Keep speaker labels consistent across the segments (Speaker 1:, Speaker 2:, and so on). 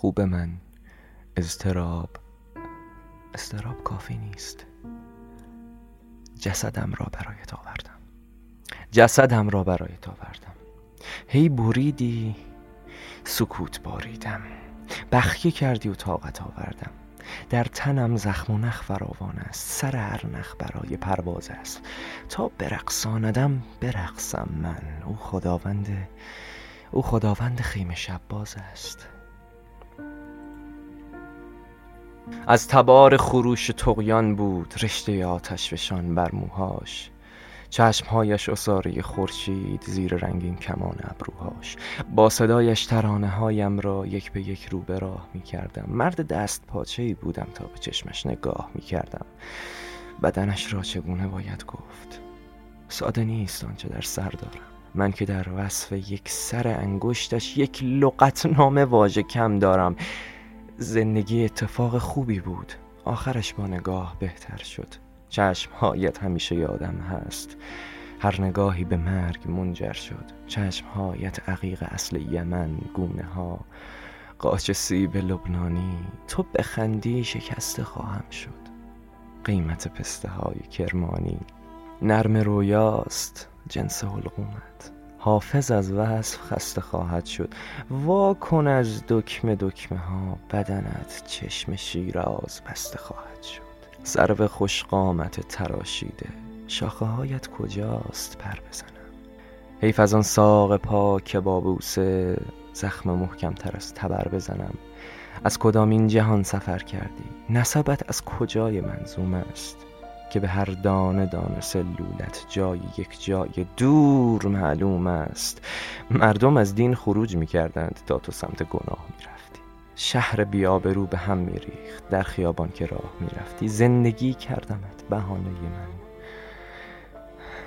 Speaker 1: خوب من. اضطراب. استراب کافی نیست. جسدم را برایت آوردم. جسدم را برایت آوردم. هی بریدی سکوت باریدم. بخیه کردی و طاقت آوردم. در تنم زخم و نخ فراوان است. سر هر نخ برای پرواز است. تا برقصاندم برقصم من. او خداوند او خداوند خیمه شب باز است. از تبار خروش تقیان بود رشته آتش فشان بر موهاش. چشمهایش اصاره خورشید زیر رنگین کمان ابروهاش. با صدایش ترانه هایم را یک به یک رو به راه می کردم مرد دست پاچه بودم تا به چشمش نگاه می کردم بدنش را چگونه باید گفت؟ ساده نیست آنچه در سر دارم. من که در وصف یک سر انگشتش یک لغت نامه واژه کم دارم. زندگی اتفاق خوبی بود. آخرش با نگاه بهتر شد. چشمهایت همیشه یادم هست. هر نگاهی به مرگ منجر شد. چشمهایت عقیق اصل یمن گونه ها قاچ سیب لبنانی. تو بخندی شکسته خواهم شد. قیمت پسته های کرمانی. نرم رویاست جنس حلقومت حافظ از وصف خسته خواهد شد. وا کن از دکمه دکمه ها بدنت چشم شیراز بسته خواهد شد. سرو خوش قامت تراشیده شاخه هایت کجاست پر بزنم؟ حیف از آن ساق پا با بوسه زخم محکم تر از تبر بزنم. از کدامین جهان سفر کردی؟ نسبت از کجای منظوم است؟ که به هر دانه دانه سلولت جای یک جای دور معلوم است. مردم از دین خروج می کردند تا تو سمت گناه می رفتی شهر بیابرو به هم می ریخت در خیابان که راه می رفتی زندگی کردمت بهانه من.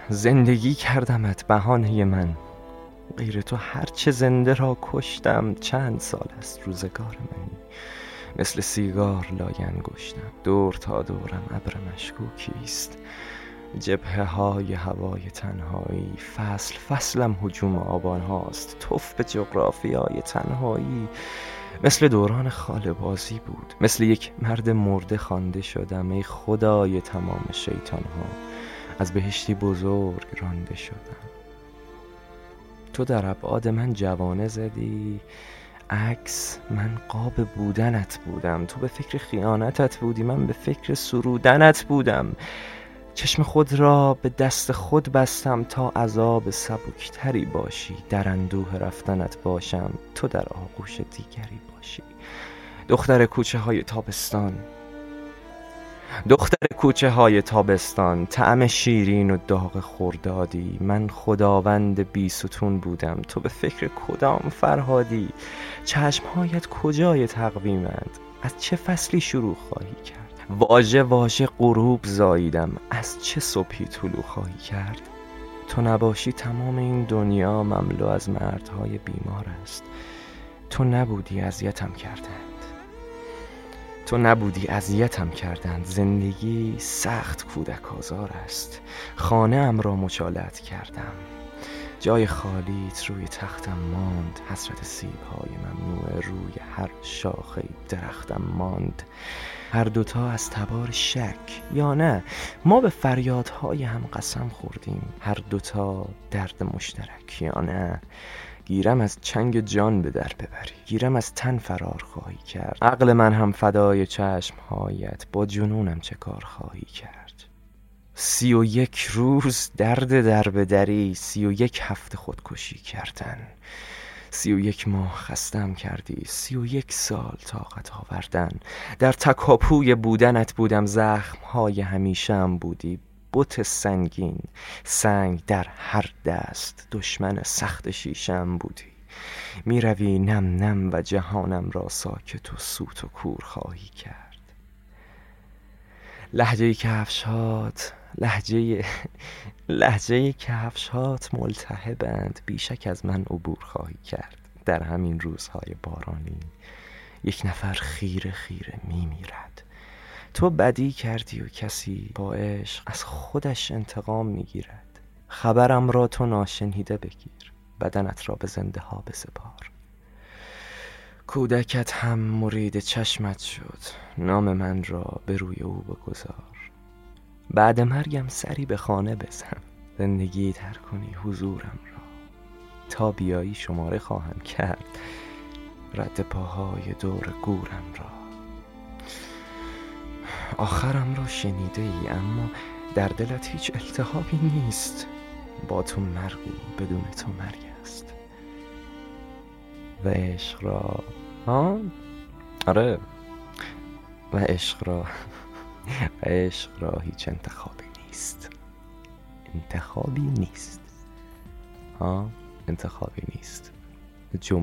Speaker 1: زندگی کردمت بهانه من. غیر تو هرچه زنده را کشتم چند سال است روزگار منی. مثل سیگار لاین گشتم. دور تا دورم ابر مشکوکی است. جبهه های هوای تنهایی فصل فصلم حجوم آبان هاست توف به جغرافیای تنهایی. مثل دوران خاله بازی بود. مثل یک مرد مرده خوانده شدم. ای خدای تمام شیطان ها از بهشتی بزرگ رانده شدم. تو در ابعاد من جوانه زدی. عکس من قاب بودنت بودم. تو به فکر خیانتت بودی من به فکر سرودنت بودم. چشم خود را به دست خود بستم تا عذاب سبکتری باشی. در اندوه رفتنت باشم تو در آغوش دیگری باشی. دختر کوچه های تابستان دختر کوچه های تابستان طعم شیرین و داغ خوردادی من خداوند بی ستون بودم. تو به فکر کدام فرهادی؟ چشمهایت کجای تقویمند؟ از چه فصلی شروع خواهی کرد؟ واژه واژه غروب زاییدم. از چه صبحی طلوع خواهی کرد؟ تو نباشی تمام این دنیا مملو از مردهای بیمار است. تو نبودی اذیتم کردن. تو نبودی اذیتم کردند زندگی سخت کودک آزار است. خانه ام را مچالت کردم. جای خالیت روی تختم ماند. حسرت سیب های ممنوع روی هر شاخه درختم ماند. هر دوتا از تبار شک. یا نه ما به فریادهای هم قسم خوردیم. هر دوتا درد مشترک. یا نه گیرم از چنگ جان به در ببری. گیرم از تن فرار خواهی کرد. عقل من هم فدای چشم هایت با جنونم چه کار خواهی کرد؟ سی و یک روز درد در بدری سی و یک هفته خودکشی کردن. سی و یک ماه خستم کردی سی و یک سال طاقت آوردن. در تکاپوی بودنت بودم زخم های همیشم بودی. بت سنگین سنگ در هر دست دشمن سخت شیشم بودی. می‌روی نم نم و جهانم را ساکت و سوت و کور خواهی کرد. لحجه کفشات لحجه لحجه کفشات ملتهبند بیشک از من عبور خواهی کرد. در همین روزهای بارانی یک نفر خیره خیره میمیرد. تو بدی کردی و کسی با عشق از خودش انتقام می‌گیرد. خبرم را تو ناشنیده بگیر. بدنت را به زنده ها بسپار. کودکت هم مرید چشمت شد. نام من را به روی او بگذار. بعد مرگم سری به خانه بزن. زندگی تر کنی حضورم را. تا بیایی شماره خواهم کرد. رد پاهای دور گورم را. آخرم را شنیده ای اما در دلت هیچ التهابی نیست. با تو مرگ بدون تو مرگ است. و عشق را ها؟ آره. و عشق را و عشق را هیچ انتخابی نیست. انتخابی نیست. ها؟ انتخابی نیست. جمله